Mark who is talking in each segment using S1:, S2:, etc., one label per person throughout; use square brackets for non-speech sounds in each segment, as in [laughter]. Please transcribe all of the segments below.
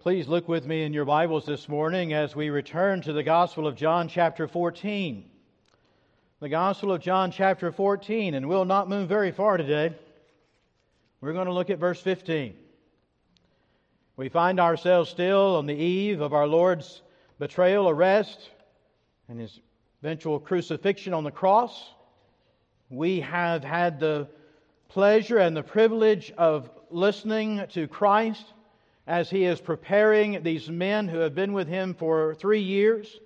S1: Please look with me in your Bibles this morning as we return to the Gospel of John, chapter 14. The Gospel of John, chapter 14, and we'll not move very far today. We're going to look at verse 15. We find ourselves still on the eve of our Lord's betrayal, arrest, and his eventual crucifixion on the cross. We have had the pleasure and the privilege of listening to Christ as he is preparing these men who have been with him for three years.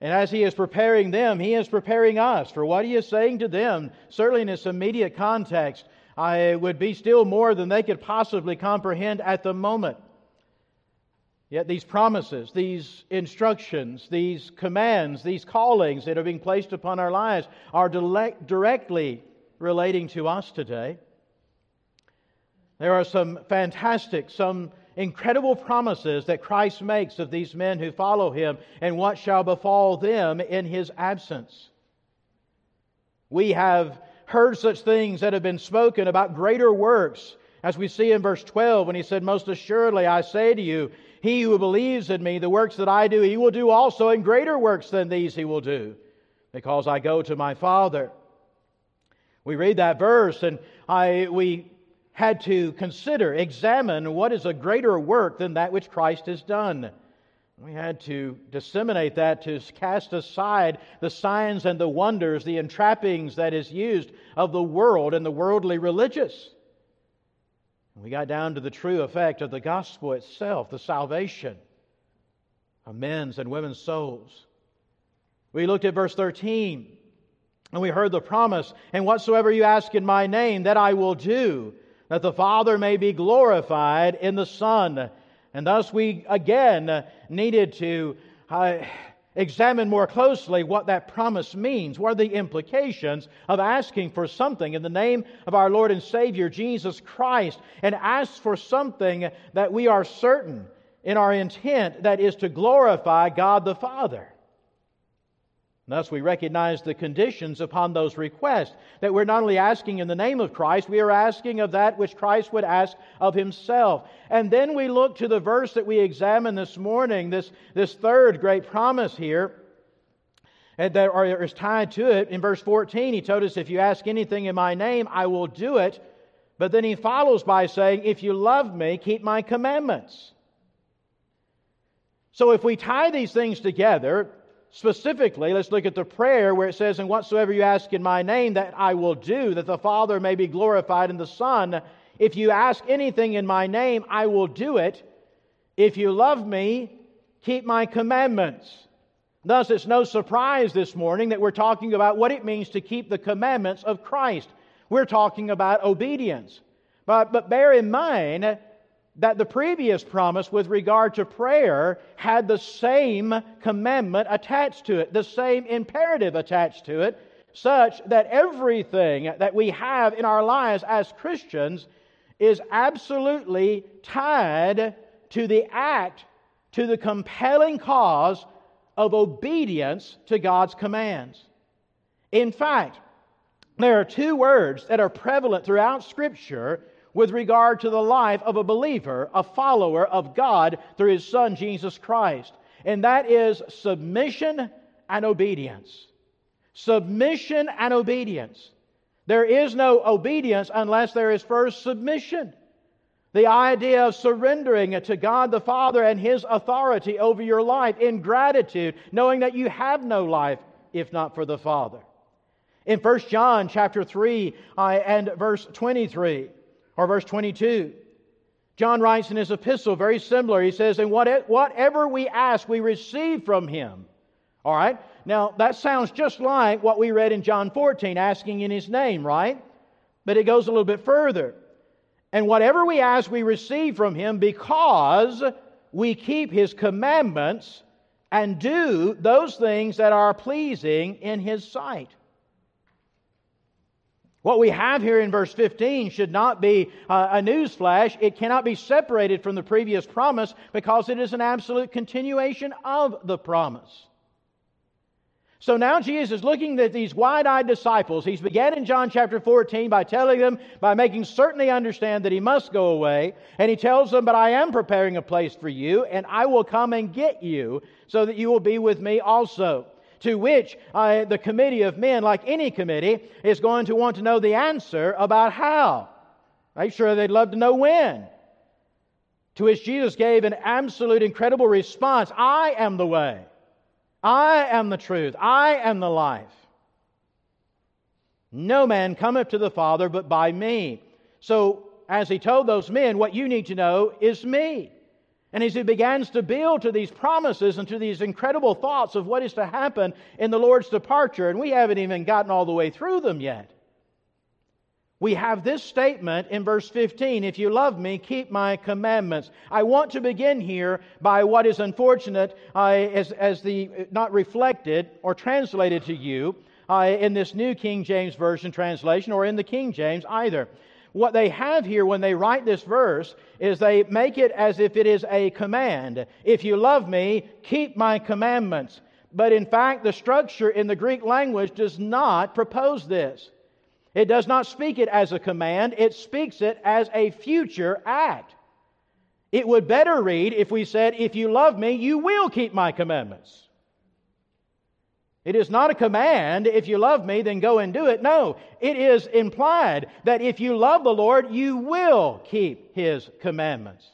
S1: And as he is preparing them, he is preparing us for what he is saying to them, certainly in its immediate context, I would be still more than they could possibly comprehend at the moment. Yet these promises, these instructions, these commands, these callings that are being placed upon our lives are directly relating to us today. There are some fantastic, some incredible promises that Christ makes of these men who follow him and what shall befall them in his absence. We have heard such things that have been spoken about greater works, as we see in verse 12 when he said, Most assuredly I say to you, he who believes in me, the works that I do, he will do also, and greater works than these he will do, because I go to my Father. We read that verse and I, we had to consider, examine what is a greater work than that which Christ has done. We had to disseminate that to cast aside the signs and the wonders, the entrappings that is used of the world and the worldly religious. We got down to the true effect of the gospel itself, the salvation of men's and women's souls. We looked at verse 13 and we heard the promise, and whatsoever you ask in my name, that I will do that the Father may be glorified in the Son. And thus we again needed to uh, examine more closely what that promise means. What are the implications of asking for something in the name of our Lord and Savior Jesus Christ and ask for something that we are certain in our intent that is to glorify God the Father? Thus, we recognize the conditions upon those requests. That we're not only asking in the name of Christ, we are asking of that which Christ would ask of himself. And then we look to the verse that we examined this morning, this, this third great promise here, and that is tied to it. In verse 14, he told us, If you ask anything in my name, I will do it. But then he follows by saying, If you love me, keep my commandments. So if we tie these things together, Specifically, let's look at the prayer where it says, And whatsoever you ask in my name, that I will do, that the Father may be glorified in the Son. If you ask anything in my name, I will do it. If you love me, keep my commandments. Thus, it's no surprise this morning that we're talking about what it means to keep the commandments of Christ. We're talking about obedience. But, but bear in mind that the previous promise with regard to prayer had the same commandment attached to it, the same imperative attached to it, such that everything that we have in our lives as Christians is absolutely tied to the act, to the compelling cause of obedience to God's commands. In fact, there are two words that are prevalent throughout Scripture with regard to the life of a believer, a follower of God through his Son, Jesus Christ. And that is submission and obedience. Submission and obedience. There is no obedience unless there is first submission. The idea of surrendering to God the Father and His authority over your life in gratitude, knowing that you have no life if not for the Father. In 1 John chapter 3 uh, and verse 23, or verse 22. John writes in his epistle very similar. He says, And whatever we ask, we receive from him. All right? Now, that sounds just like what we read in John 14, asking in his name, right? But it goes a little bit further. And whatever we ask, we receive from him because we keep his commandments and do those things that are pleasing in his sight. What we have here in verse 15 should not be uh, a newsflash. It cannot be separated from the previous promise because it is an absolute continuation of the promise. So now Jesus is looking at these wide eyed disciples. He's began in John chapter 14 by telling them, by making certain they understand that he must go away. And he tells them, But I am preparing a place for you, and I will come and get you so that you will be with me also. To which uh, the committee of men, like any committee, is going to want to know the answer about how. I'm sure they'd love to know when. To which Jesus gave an absolute incredible response I am the way. I am the truth. I am the life. No man cometh to the Father but by me. So, as he told those men, what you need to know is me. And as he begins to build to these promises and to these incredible thoughts of what is to happen in the Lord's departure, and we haven't even gotten all the way through them yet we have this statement in verse 15 If you love me, keep my commandments. I want to begin here by what is unfortunate uh, as, as the not reflected or translated to you uh, in this New King James Version translation or in the King James either. What they have here when they write this verse is they make it as if it is a command. If you love me, keep my commandments. But in fact, the structure in the Greek language does not propose this. It does not speak it as a command, it speaks it as a future act. It would better read if we said, If you love me, you will keep my commandments. It is not a command, if you love me, then go and do it. No, it is implied that if you love the Lord, you will keep his commandments.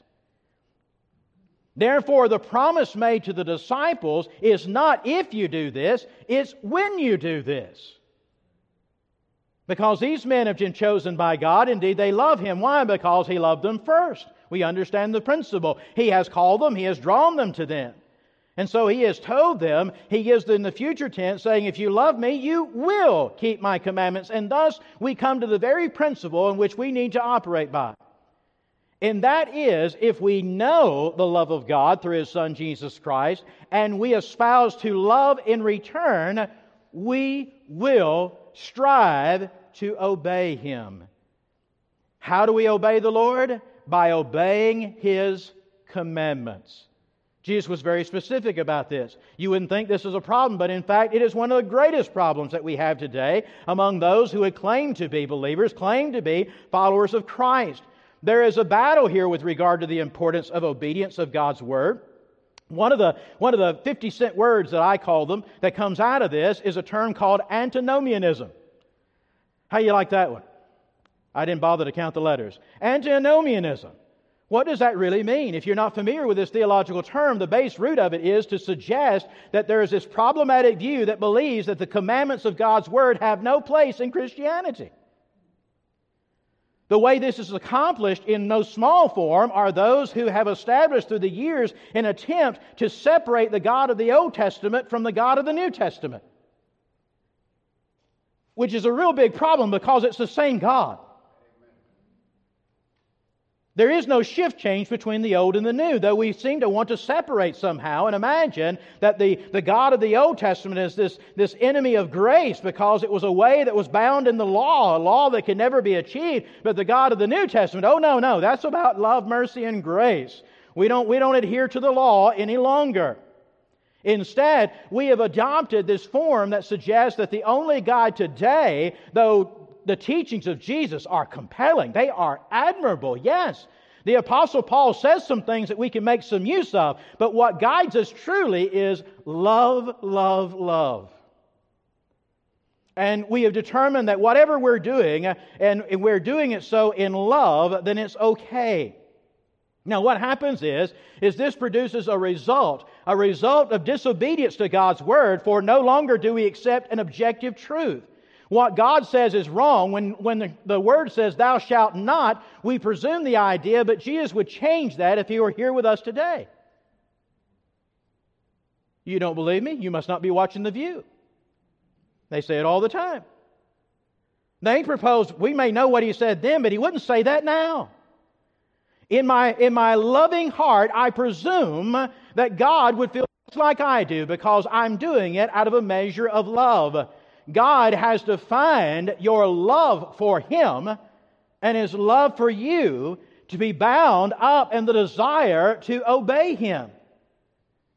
S1: Therefore, the promise made to the disciples is not if you do this, it's when you do this. Because these men have been chosen by God. Indeed, they love Him. Why? Because He loved them first. We understand the principle. He has called them, He has drawn them to them. And so He has told them, He gives them the future tense, saying, If you love me, you will keep my commandments. And thus, we come to the very principle in which we need to operate by. And that is, if we know the love of God through His Son Jesus Christ, and we espouse to love in return, we will strive to obey Him. How do we obey the Lord? By obeying His commandments. Jesus was very specific about this. You wouldn't think this is a problem, but in fact, it is one of the greatest problems that we have today among those who would claim to be believers, claim to be followers of Christ. There is a battle here with regard to the importance of obedience of God's Word. One of, the, one of the 50 cent words that I call them that comes out of this is a term called antinomianism. How you like that one? I didn't bother to count the letters. Antinomianism. What does that really mean? If you're not familiar with this theological term, the base root of it is to suggest that there is this problematic view that believes that the commandments of God's Word have no place in Christianity. The way this is accomplished in no small form are those who have established through the years an attempt to separate the God of the Old Testament from the God of the New Testament which is a real big problem because it's the same God. There is no shift change between the old and the new, though we seem to want to separate somehow and imagine that the, the God of the Old Testament is this, this enemy of grace because it was a way that was bound in the law, a law that can never be achieved. But the God of the New Testament, oh no, no, that's about love, mercy, and grace. We don't, we don't adhere to the law any longer. Instead, we have adopted this form that suggests that the only God today, though the teachings of Jesus are compelling, they are admirable, yes. The Apostle Paul says some things that we can make some use of, but what guides us truly is love, love, love. And we have determined that whatever we're doing, and we're doing it so in love, then it's okay. Now, what happens is, is this produces a result, a result of disobedience to God's word, for no longer do we accept an objective truth. What God says is wrong. When, when the, the word says, thou shalt not, we presume the idea, but Jesus would change that if he were here with us today. You don't believe me? You must not be watching The View. They say it all the time. They propose, we may know what he said then, but he wouldn't say that now. In my, in my loving heart, I presume that God would feel just like I do because I'm doing it out of a measure of love. God has defined your love for Him and His love for you to be bound up in the desire to obey Him.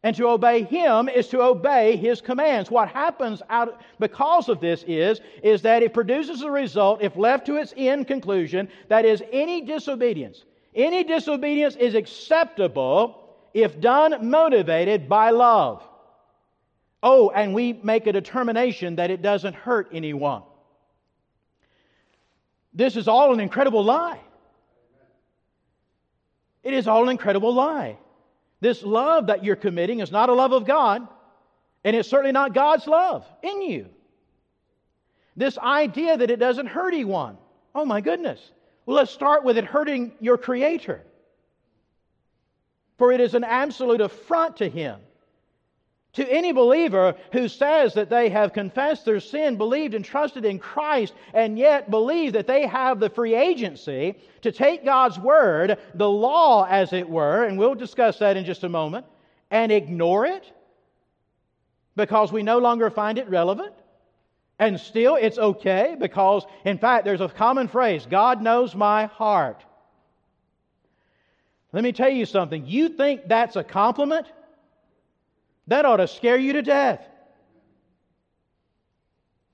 S1: And to obey him is to obey his commands. What happens out because of this is, is that it produces a result, if left to its end conclusion, that is any disobedience. Any disobedience is acceptable if done motivated by love. Oh, and we make a determination that it doesn't hurt anyone. This is all an incredible lie. It is all an incredible lie. This love that you're committing is not a love of God, and it's certainly not God's love in you. This idea that it doesn't hurt anyone. Oh my goodness. Well, let's start with it hurting your Creator. For it is an absolute affront to Him to any believer who says that they have confessed their sin, believed and trusted in Christ, and yet believe that they have the free agency to take God's word, the law as it were, and we'll discuss that in just a moment, and ignore it because we no longer find it relevant. And still, it's okay because, in fact, there's a common phrase God knows my heart. Let me tell you something. You think that's a compliment? That ought to scare you to death.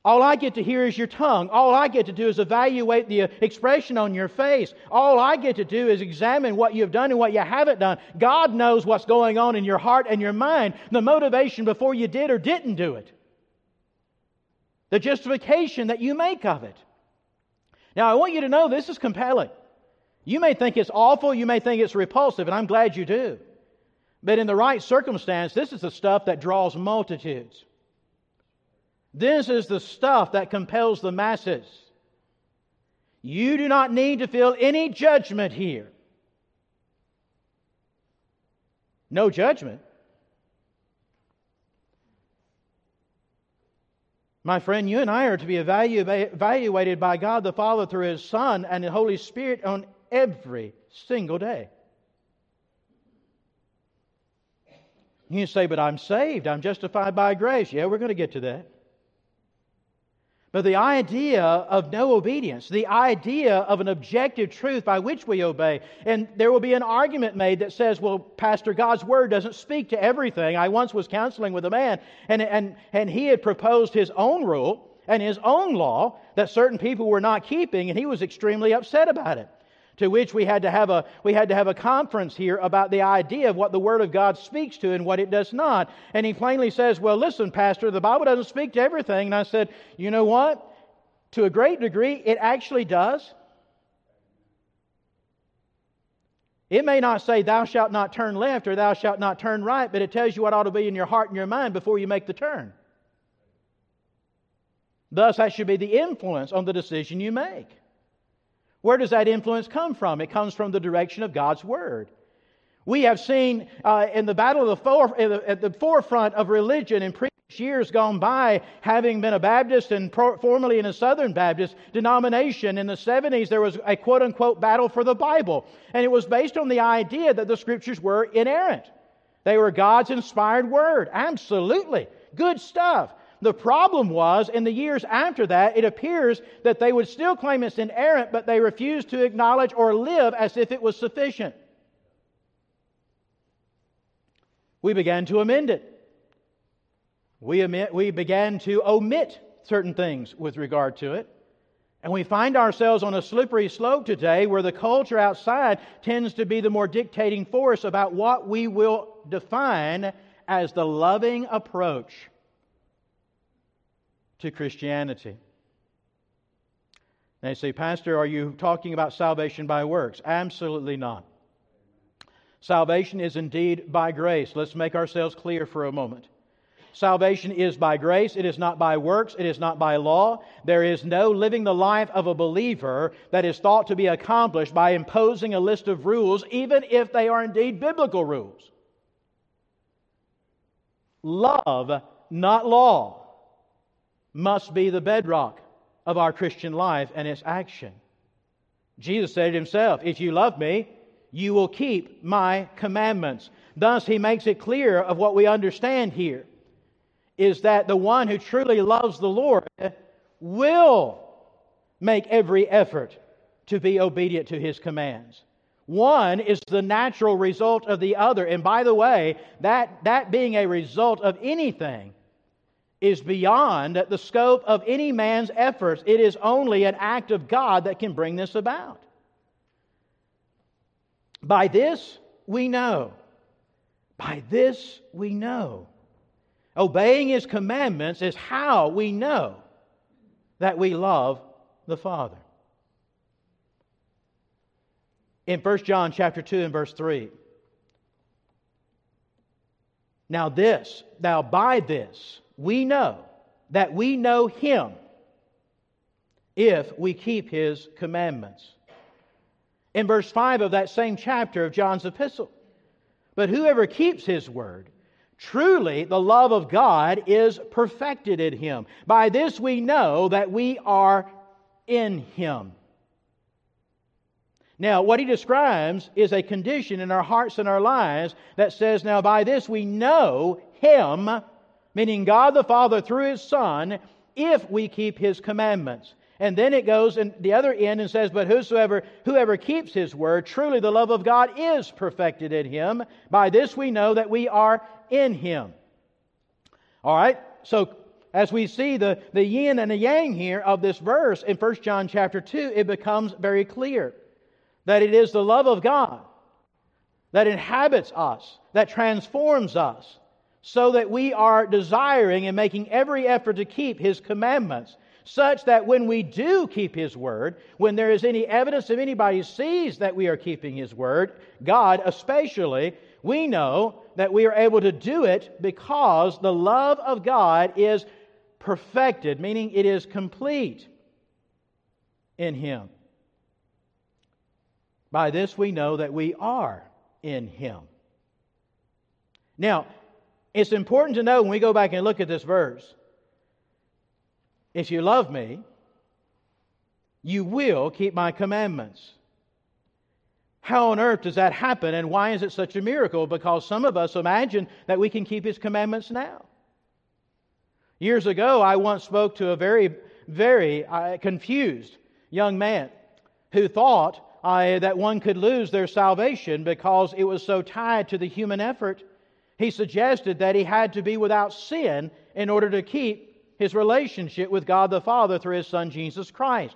S1: All I get to hear is your tongue. All I get to do is evaluate the expression on your face. All I get to do is examine what you've done and what you haven't done. God knows what's going on in your heart and your mind, the motivation before you did or didn't do it, the justification that you make of it. Now, I want you to know this is compelling. You may think it's awful, you may think it's repulsive, and I'm glad you do. But in the right circumstance, this is the stuff that draws multitudes. This is the stuff that compels the masses. You do not need to feel any judgment here. No judgment. My friend, you and I are to be evaluated by God the Father through His Son and the Holy Spirit on every single day. You say, but I'm saved. I'm justified by grace. Yeah, we're going to get to that. But the idea of no obedience, the idea of an objective truth by which we obey, and there will be an argument made that says, well, Pastor, God's word doesn't speak to everything. I once was counseling with a man, and, and, and he had proposed his own rule and his own law that certain people were not keeping, and he was extremely upset about it to which we had to have a we had to have a conference here about the idea of what the word of God speaks to and what it does not. And he plainly says, "Well, listen, pastor, the Bible doesn't speak to everything." And I said, "You know what? To a great degree, it actually does." It may not say, Thou shalt not turn left or thou shalt not turn right, but it tells you what ought to be in your heart and your mind before you make the turn. Thus, that should be the influence on the decision you make. Where does that influence come from? It comes from the direction of God's Word. We have seen uh, in the battle of the at the forefront of religion in previous years gone by, having been a Baptist and pro, formerly in a Southern Baptist denomination, in the 70s there was a quote unquote battle for the Bible. And it was based on the idea that the Scriptures were inerrant. They were God's inspired Word. Absolutely. Good stuff. The problem was, in the years after that, it appears that they would still claim it's inerrant, but they refused to acknowledge or live as if it was sufficient. We began to amend it. We, omit, we began to omit certain things with regard to it. And we find ourselves on a slippery slope today where the culture outside tends to be the more dictating force about what we will define as the loving approach to Christianity. They say, Pastor, are you talking about salvation by works? Absolutely not. Salvation is indeed by grace. Let's make ourselves clear for a moment. Salvation is by grace. It is not by works. It is not by law. There is no living the life of a believer that is thought to be accomplished by imposing a list of rules, even if they are indeed biblical rules. Love, not law must be the bedrock of our Christian life and its action. Jesus said it himself If you love me, you will keep my commandments. Thus, he makes it clear of what we understand here is that the one who truly loves the Lord will make every effort to be obedient to his commands, One is the natural result of the other. And by the way, that, that being a result of anything is beyond the scope of any man's efforts. It is only an act of God that can bring this about. By this we know. By this we know. Obeying his commandments is how we know that we love the Father. In 1 John chapter 2 and verse 3. Now this, now by this, we know that we know him if we keep his commandments. In verse 5 of that same chapter of John's epistle. But whoever keeps his word, truly the love of God is perfected in him. By this we know that we are in him. Now, what he describes is a condition in our hearts and our lives that says, Now, by this we know him, meaning God the Father through his Son, if we keep his commandments. And then it goes in the other end and says, But whosoever whoever keeps his word, truly the love of God is perfected in him. By this we know that we are in him. All right, so as we see the, the yin and the yang here of this verse in 1 John chapter 2, it becomes very clear that it is the love of God that inhabits us, that transforms us, so that we are desiring and making every effort to keep His commandments, such that when we do keep His word, when there is any evidence of anybody sees that we are keeping His word, God especially, we know that we are able to do it because the love of God is perfected, meaning it is complete in Him. By this we know that we are in Him. Now, it's important to know when we go back and look at this verse if you love me, you will keep my commandments. How on earth does that happen, and why is it such a miracle? Because some of us imagine that we can keep His commandments now. Years ago, I once spoke to a very, very uh, confused young man who thought uh, that one could lose their salvation because it was so tied to the human effort. He suggested that he had to be without sin in order to keep his relationship with God the Father through his Son Jesus Christ,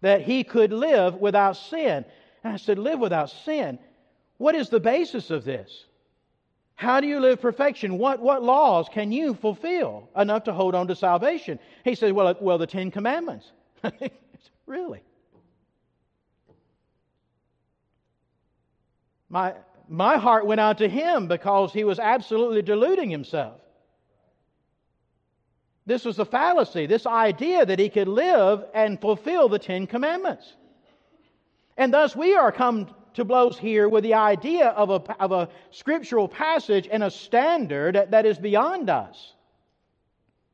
S1: that he could live without sin. And I said, Live without sin? What is the basis of this? How do you live perfection? What, what laws can you fulfill enough to hold on to salvation? He says, Well, well the Ten Commandments. [laughs] really? My, my heart went out to him because he was absolutely deluding himself. This was a fallacy, this idea that he could live and fulfill the Ten Commandments. And thus we are come to blows here with the idea of a, of a scriptural passage and a standard that, that is beyond us.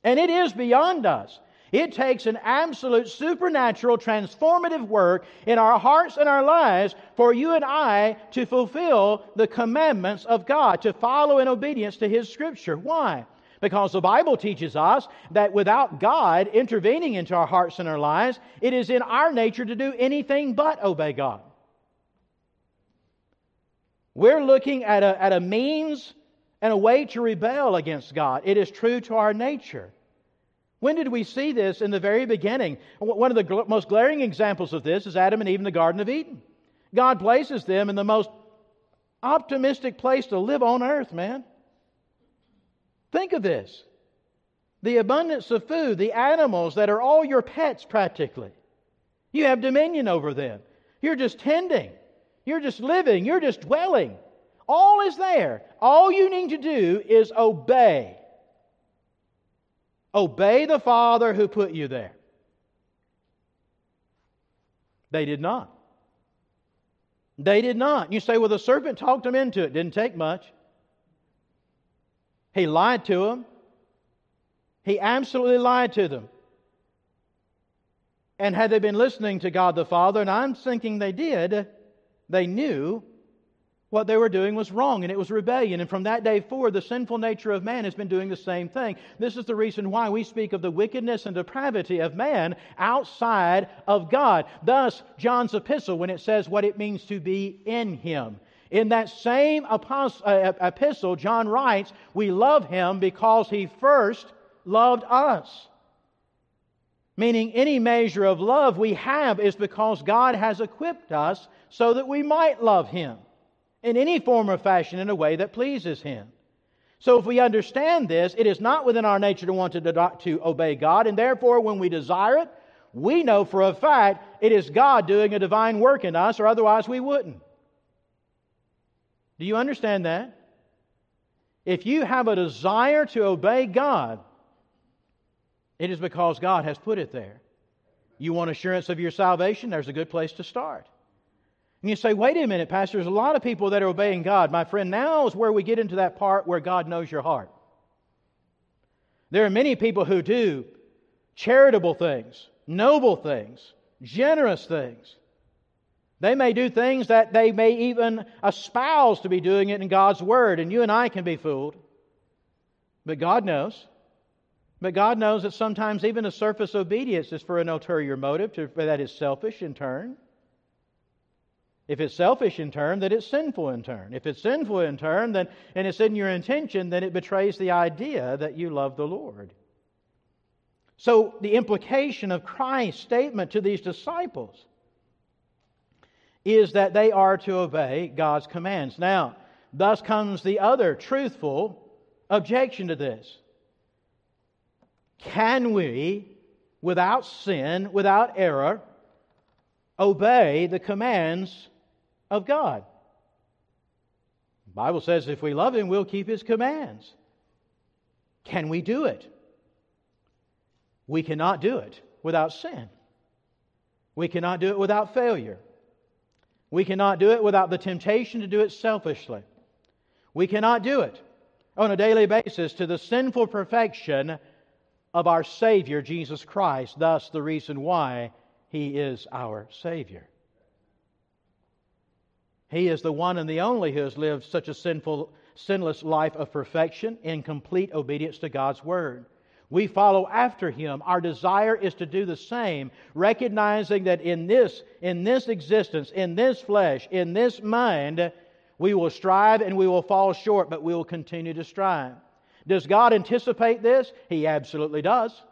S1: And it is beyond us. It takes an absolute supernatural transformative work in our hearts and our lives for you and I to fulfill the commandments of God, to follow in obedience to His Scripture. Why? Because the Bible teaches us that without God intervening into our hearts and our lives, it is in our nature to do anything but obey God. We're looking at a, at a means and a way to rebel against God. It is true to our nature. When did we see this in the very beginning? One of the gl- most glaring examples of this is Adam and Eve in the Garden of Eden. God places them in the most optimistic place to live on earth, man. Think of this the abundance of food, the animals that are all your pets practically. You have dominion over them. You're just tending. You're just living, you're just dwelling. All is there. All you need to do is obey. Obey the Father who put you there. They did not. They did not. You say, well, the serpent talked them into it. Didn't take much. He lied to them. He absolutely lied to them. And had they been listening to God the Father, and I'm thinking they did, they knew What they were doing was wrong and it was rebellion. And from that day forward, the sinful nature of man has been doing the same thing. This is the reason why we speak of the wickedness and depravity of man outside of God. Thus, John's epistle, when it says what it means to be in him. In that same uh, epistle, John writes, We love him because he first loved us. Meaning, any measure of love we have is because God has equipped us so that we might love him in any form or fashion in a way that pleases Him. So, if we understand this, it is not within our nature to want to, to obey God, and therefore, when we desire it, we know for a fact it is God doing a divine work in us, or otherwise we wouldn't. Do you understand that? If you have a desire to obey God, it is because God has put it there. You want assurance of your salvation? There's a good place to start. And you say, wait a minute, Pastor, there's a lot of people that are obeying God. My friend, now is where we get into that part where God knows your heart. There are many people who do charitable things, noble things, generous things. They may do things that they may even espouse to be doing it in God's Word, and you and I can be fooled. But God knows. But God knows that sometimes even a surface obedience is for an ulterior motive, to, that is selfish in turn. If it's selfish in turn, then it's sinful in turn. If it's sinful in turn, then and it's in your intention, then it betrays the idea that you love the Lord. So the implication of Christ's statement to these disciples is that they are to obey God's commands. Now, thus comes the other truthful objection to this. Can we, without sin, without error, obey the commands of God. The Bible says if we love Him, we'll keep His commands. Can we do it? We cannot do it without sin. We cannot do it without failure. We cannot do it without the temptation to do it selfishly. We cannot do it on a daily basis to the sinful perfection of our Savior, Jesus Christ, thus the reason why He is our Savior. He is the one and the only who has lived such a sinful, sinless life of perfection in complete obedience to God's Word. We follow after him. Our desire is to do the same, recognizing that in this, in this existence, in this flesh, in this mind, we will strive and we will fall short, but we will continue to strive. Does God anticipate this? He absolutely does.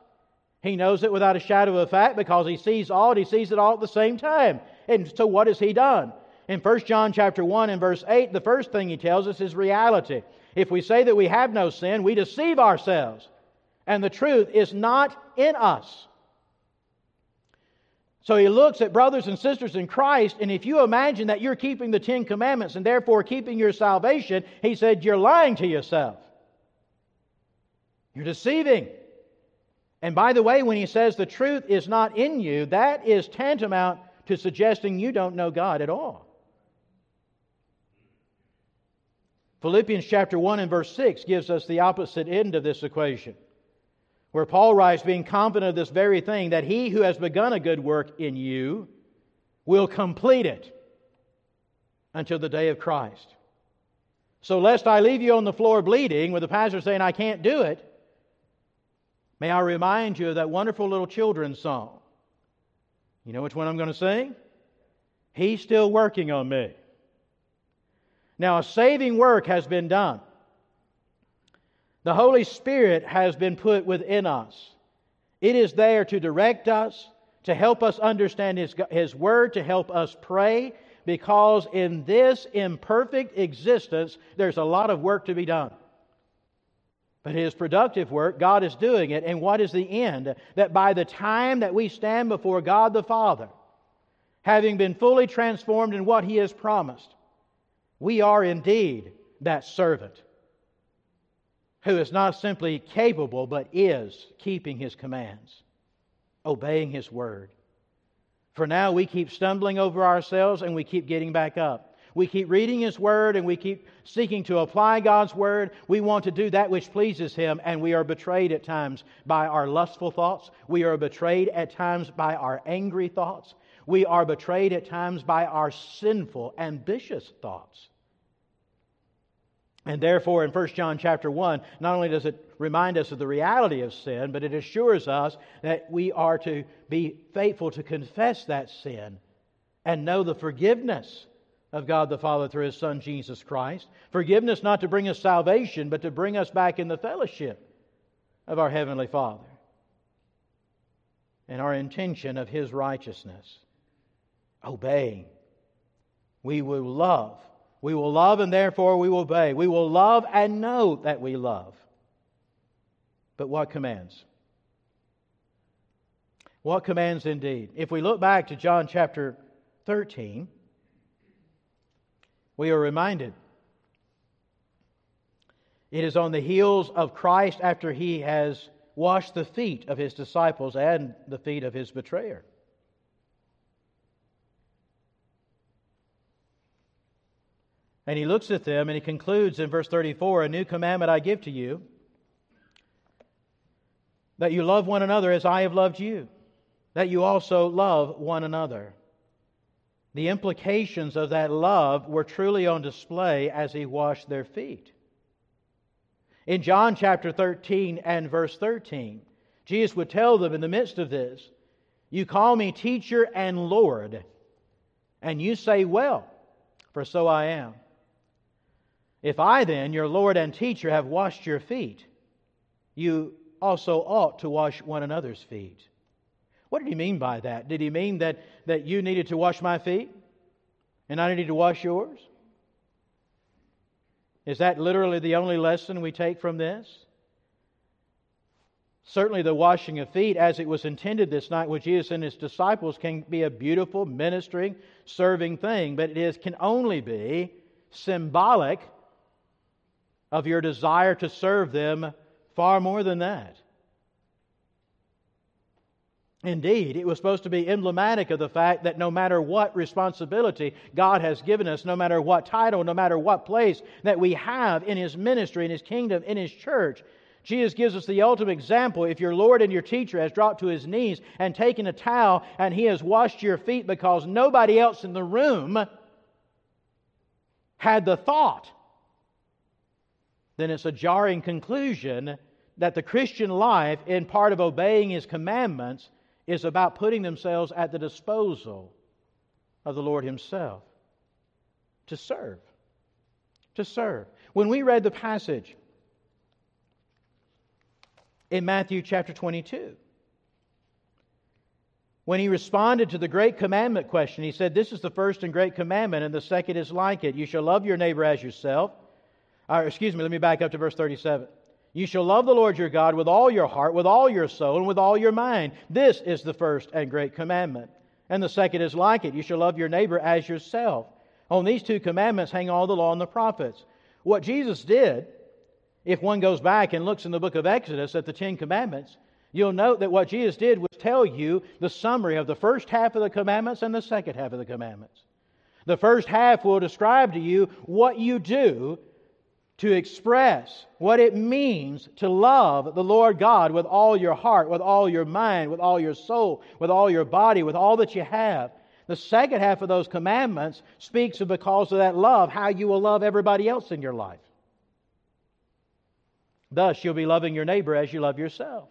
S1: He knows it without a shadow of a fact because he sees all and he sees it all at the same time. And so what has he done? In 1 John chapter 1 and verse 8, the first thing he tells us is reality. If we say that we have no sin, we deceive ourselves, and the truth is not in us. So he looks at brothers and sisters in Christ, and if you imagine that you're keeping the Ten Commandments and therefore keeping your salvation, he said, You're lying to yourself. You're deceiving. And by the way, when he says the truth is not in you, that is tantamount to suggesting you don't know God at all. Philippians chapter 1 and verse 6 gives us the opposite end of this equation, where Paul writes, being confident of this very thing, that he who has begun a good work in you will complete it until the day of Christ. So, lest I leave you on the floor bleeding with the pastor saying, I can't do it, may I remind you of that wonderful little children's song. You know which one I'm going to sing? He's still working on me. Now, a saving work has been done. The Holy Spirit has been put within us. It is there to direct us, to help us understand His, His Word, to help us pray, because in this imperfect existence, there's a lot of work to be done. But His productive work, God is doing it. And what is the end? That by the time that we stand before God the Father, having been fully transformed in what He has promised, we are indeed that servant who is not simply capable, but is keeping his commands, obeying his word. For now, we keep stumbling over ourselves and we keep getting back up. We keep reading His Word and we keep seeking to apply God's Word. We want to do that which pleases Him, and we are betrayed at times by our lustful thoughts. We are betrayed at times by our angry thoughts. We are betrayed at times by our sinful, ambitious thoughts. And therefore, in 1 John chapter 1, not only does it remind us of the reality of sin, but it assures us that we are to be faithful to confess that sin and know the forgiveness of God the Father through His Son Jesus Christ. Forgiveness not to bring us salvation, but to bring us back in the fellowship of our Heavenly Father and our intention of His righteousness. Obeying. We will love. We will love and therefore we will obey. We will love and know that we love. But what commands? What commands indeed? If we look back to John chapter 13, we are reminded it is on the heels of Christ after he has washed the feet of his disciples and the feet of his betrayer. And he looks at them and he concludes in verse 34 A new commandment I give to you, that you love one another as I have loved you, that you also love one another. The implications of that love were truly on display as he washed their feet. In John chapter 13 and verse 13, Jesus would tell them in the midst of this, You call me teacher and Lord, and you say, Well, for so I am. If I then, your Lord and teacher, have washed your feet, you also ought to wash one another's feet. What did he mean by that? Did he mean that, that you needed to wash my feet and I needed to wash yours? Is that literally the only lesson we take from this? Certainly, the washing of feet, as it was intended this night with Jesus and his disciples, can be a beautiful, ministering, serving thing, but it is, can only be symbolic of your desire to serve them far more than that. Indeed, it was supposed to be emblematic of the fact that no matter what responsibility God has given us, no matter what title, no matter what place that we have in His ministry, in His kingdom, in His church, Jesus gives us the ultimate example. If your Lord and your teacher has dropped to his knees and taken a towel and he has washed your feet because nobody else in the room had the thought, then it's a jarring conclusion that the Christian life, in part of obeying his commandments, is about putting themselves at the disposal of the Lord Himself to serve. To serve. When we read the passage in Matthew chapter 22, when he responded to the great commandment question, he said, This is the first and great commandment, and the second is like it. You shall love your neighbor as yourself. Or, excuse me, let me back up to verse 37. You shall love the Lord your God with all your heart, with all your soul, and with all your mind. This is the first and great commandment. And the second is like it. You shall love your neighbor as yourself. On these two commandments hang all the law and the prophets. What Jesus did, if one goes back and looks in the book of Exodus at the Ten Commandments, you'll note that what Jesus did was tell you the summary of the first half of the commandments and the second half of the commandments. The first half will describe to you what you do to express what it means to love the Lord God with all your heart, with all your mind, with all your soul, with all your body, with all that you have. The second half of those commandments speaks of because of that love, how you will love everybody else in your life. Thus, you'll be loving your neighbor as you love yourself.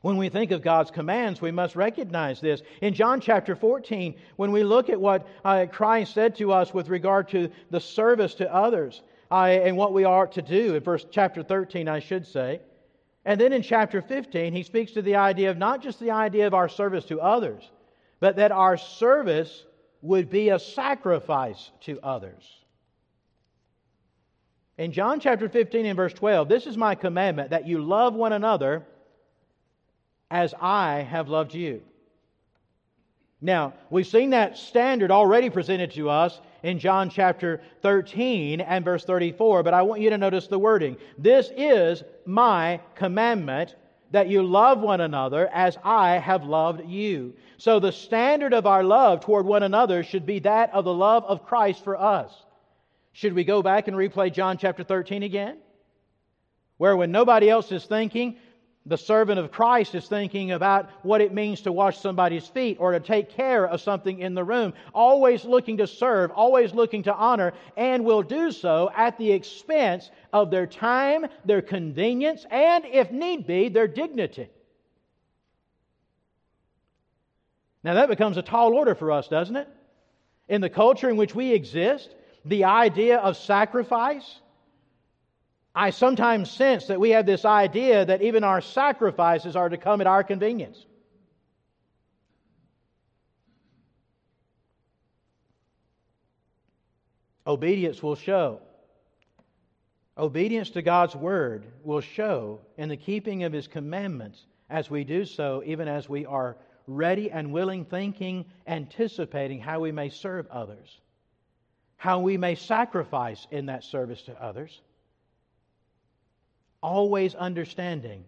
S1: When we think of God's commands, we must recognize this. In John chapter 14, when we look at what uh, Christ said to us with regard to the service to others uh, and what we are to do, in verse chapter 13, I should say. And then in chapter 15, he speaks to the idea of not just the idea of our service to others, but that our service would be a sacrifice to others. In John chapter 15 and verse 12, this is my commandment that you love one another as I have loved you. Now, we've seen that standard already presented to us in John chapter 13 and verse 34, but I want you to notice the wording. This is my commandment that you love one another as I have loved you. So the standard of our love toward one another should be that of the love of Christ for us. Should we go back and replay John chapter 13 again? Where when nobody else is thinking, The servant of Christ is thinking about what it means to wash somebody's feet or to take care of something in the room, always looking to serve, always looking to honor, and will do so at the expense of their time, their convenience, and, if need be, their dignity. Now, that becomes a tall order for us, doesn't it? In the culture in which we exist, the idea of sacrifice, I sometimes sense that we have this idea that even our sacrifices are to come at our convenience. Obedience will show. Obedience to God's word will show in the keeping of his commandments as we do so, even as we are ready and willing, thinking, anticipating how we may serve others, how we may sacrifice in that service to others always understanding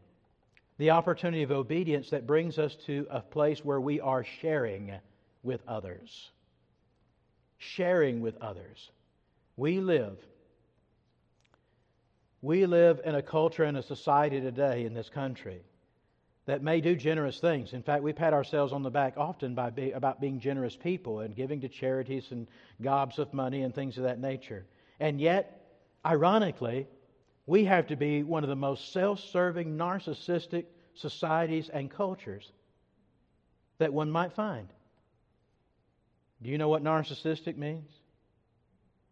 S1: the opportunity of obedience that brings us to a place where we are sharing with others. Sharing with others. We live. We live in a culture and a society today in this country that may do generous things. In fact, we pat ourselves on the back often by be, about being generous people and giving to charities and gobs of money and things of that nature. And yet, ironically, we have to be one of the most self serving, narcissistic societies and cultures that one might find. Do you know what narcissistic means?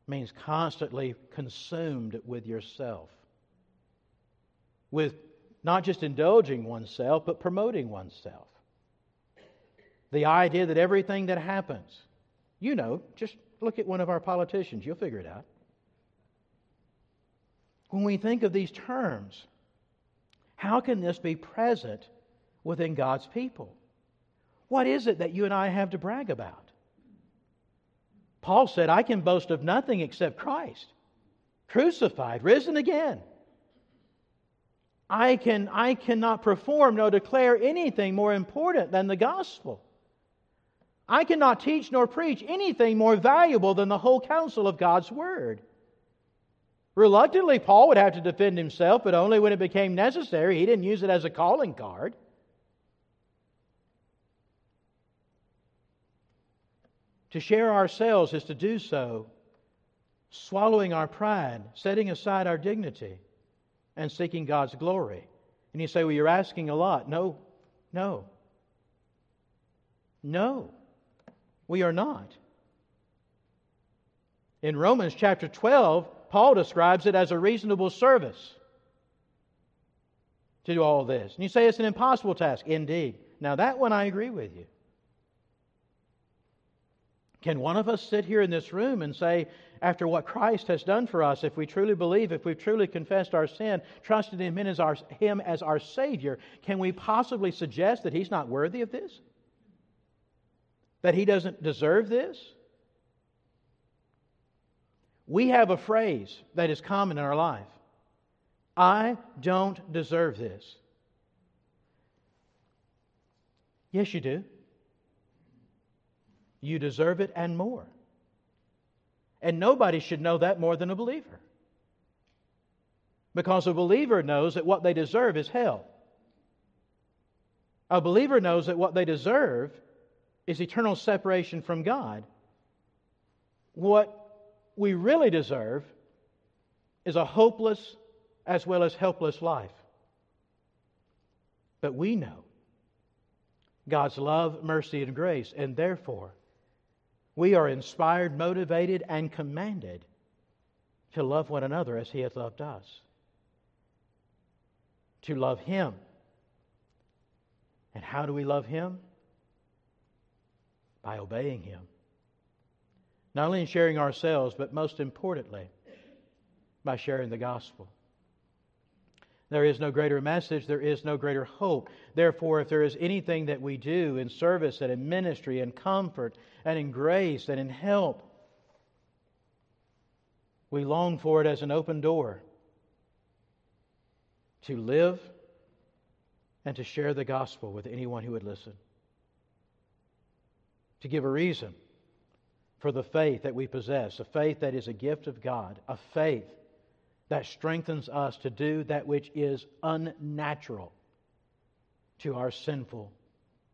S1: It means constantly consumed with yourself, with not just indulging oneself, but promoting oneself. The idea that everything that happens, you know, just look at one of our politicians, you'll figure it out when we think of these terms, how can this be present within God's people? What is it that you and I have to brag about? Paul said, I can boast of nothing except Christ, crucified, risen again. I, can, I cannot perform nor declare anything more important than the gospel. I cannot teach nor preach anything more valuable than the whole counsel of God's word. Reluctantly, Paul would have to defend himself, but only when it became necessary. He didn't use it as a calling card. To share ourselves is to do so, swallowing our pride, setting aside our dignity, and seeking God's glory. And you say, Well, you're asking a lot. No, no. No, we are not. In Romans chapter 12, Paul describes it as a reasonable service to do all this. And you say it's an impossible task. Indeed. Now, that one I agree with you. Can one of us sit here in this room and say, after what Christ has done for us, if we truly believe, if we've truly confessed our sin, trusted Him as our, Him as our Savior, can we possibly suggest that He's not worthy of this? That He doesn't deserve this? We have a phrase that is common in our life I don't deserve this. Yes, you do. You deserve it and more. And nobody should know that more than a believer. Because a believer knows that what they deserve is hell. A believer knows that what they deserve is eternal separation from God. What we really deserve is a hopeless as well as helpless life. But we know God's love, mercy, and grace, and therefore we are inspired, motivated, and commanded to love one another as He hath loved us. To love Him. And how do we love Him? By obeying Him. Not only in sharing ourselves, but most importantly, by sharing the gospel. There is no greater message, there is no greater hope. Therefore, if there is anything that we do in service and in ministry and comfort and in grace and in help, we long for it as an open door to live and to share the gospel with anyone who would listen. To give a reason for the faith that we possess, a faith that is a gift of God, a faith that strengthens us to do that which is unnatural to our sinful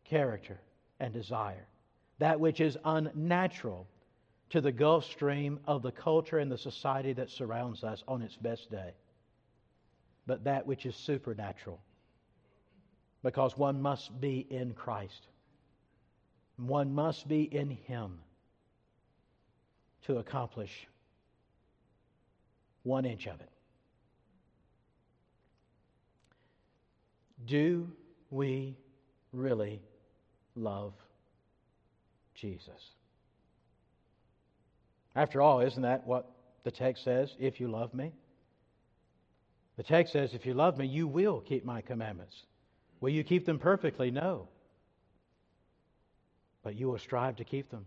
S1: character and desire, that which is unnatural to the Gulf Stream of the culture and the society that surrounds us on its best day, but that which is supernatural, because one must be in Christ. One must be in Him to accomplish one inch of it. Do we really love Jesus? After all, isn't that what the text says? If you love me? The text says, if you love me, you will keep my commandments. Will you keep them perfectly? No. But you will strive to keep them.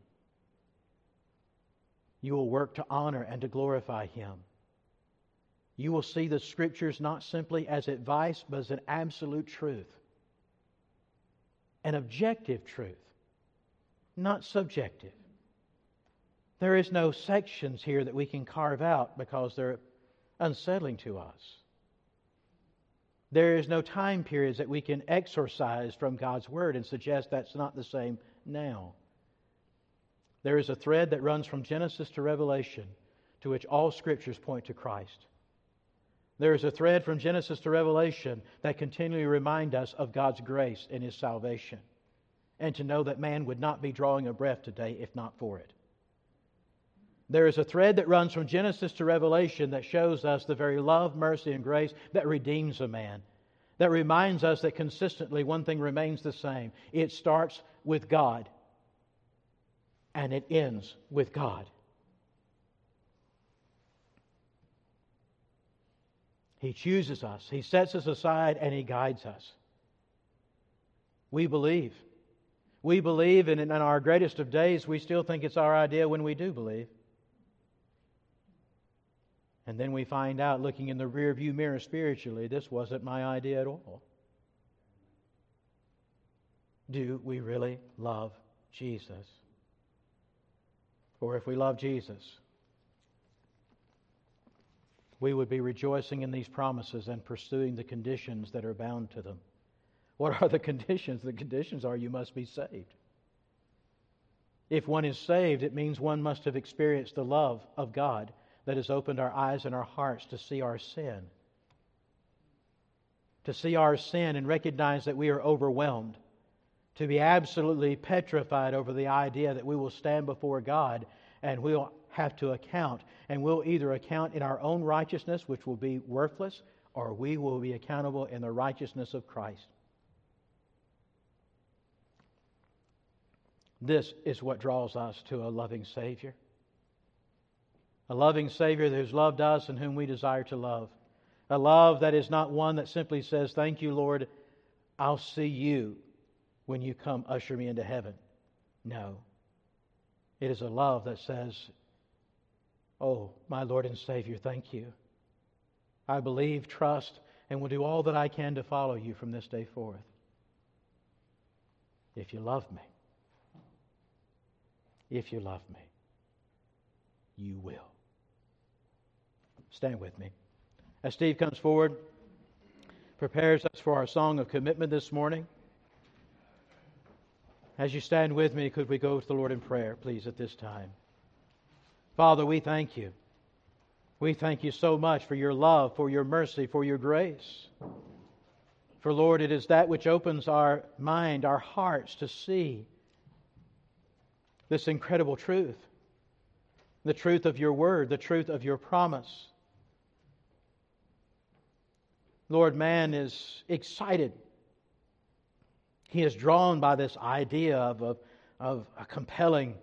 S1: You will work to honor and to glorify Him. You will see the Scriptures not simply as advice, but as an absolute truth, an objective truth, not subjective. There is no sections here that we can carve out because they're unsettling to us. There is no time periods that we can exorcise from God's Word and suggest that's not the same now. There is a thread that runs from Genesis to Revelation to which all scriptures point to Christ. There is a thread from Genesis to Revelation that continually remind us of God's grace and His salvation, and to know that man would not be drawing a breath today if not for it. There is a thread that runs from Genesis to Revelation that shows us the very love, mercy, and grace that redeems a man, that reminds us that consistently one thing remains the same. It starts with God and it ends with God. He chooses us, He sets us aside, and He guides us. We believe. We believe, and in our greatest of days, we still think it's our idea when we do believe. And then we find out, looking in the rearview mirror spiritually, this wasn't my idea at all. Do we really love Jesus? Or if we love Jesus, we would be rejoicing in these promises and pursuing the conditions that are bound to them. What are the [laughs] conditions? The conditions are you must be saved. If one is saved, it means one must have experienced the love of God that has opened our eyes and our hearts to see our sin. To see our sin and recognize that we are overwhelmed to be absolutely petrified over the idea that we will stand before God and we'll have to account. And we'll either account in our own righteousness, which will be worthless, or we will be accountable in the righteousness of Christ. This is what draws us to a loving Savior. A loving Savior who's loved us and whom we desire to love. A love that is not one that simply says, Thank you, Lord, I'll see you when you come usher me into heaven. No. It is a love that says, Oh, my Lord and Savior, thank you. I believe, trust, and will do all that I can to follow you from this day forth. If you love me, if you love me, you will. Stand with me. As Steve comes forward, prepares us for our song of commitment this morning. As you stand with me, could we go to the Lord in prayer, please, at this time? Father, we thank you. We thank you so much for your love, for your mercy, for your grace. For, Lord, it is that which opens our mind, our hearts to see this incredible truth the truth of your word, the truth of your promise. Lord, man is excited he is drawn by this idea of, of, of a compelling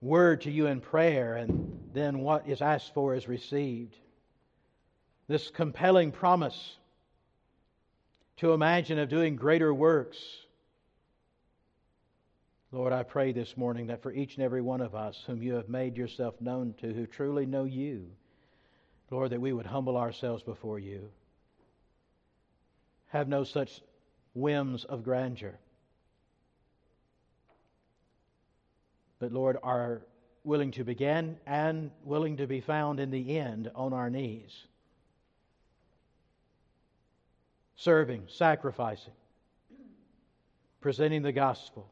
S1: word to you in prayer, and then what is asked for is received. This compelling promise to imagine of doing greater works. Lord, I pray this morning that for each and every one of us whom you have made yourself known to, who truly know you, Lord, that we would humble ourselves before you. Have no such whims of grandeur. But Lord, are willing to begin and willing to be found in the end on our knees. Serving, sacrificing, presenting the gospel,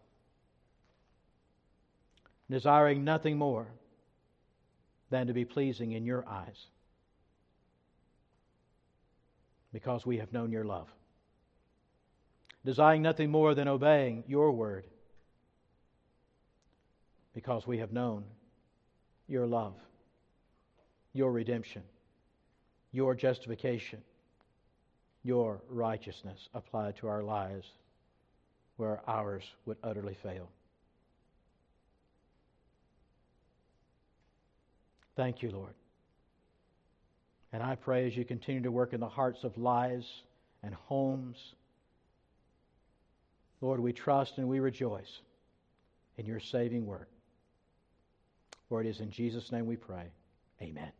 S1: desiring nothing more than to be pleasing in your eyes because we have known your love. Desiring nothing more than obeying your word because we have known your love, your redemption, your justification, your righteousness applied to our lives where ours would utterly fail. Thank you, Lord. And I pray as you continue to work in the hearts of lives and homes, Lord, we trust and we rejoice in your saving work. For it is in Jesus' name we pray. Amen.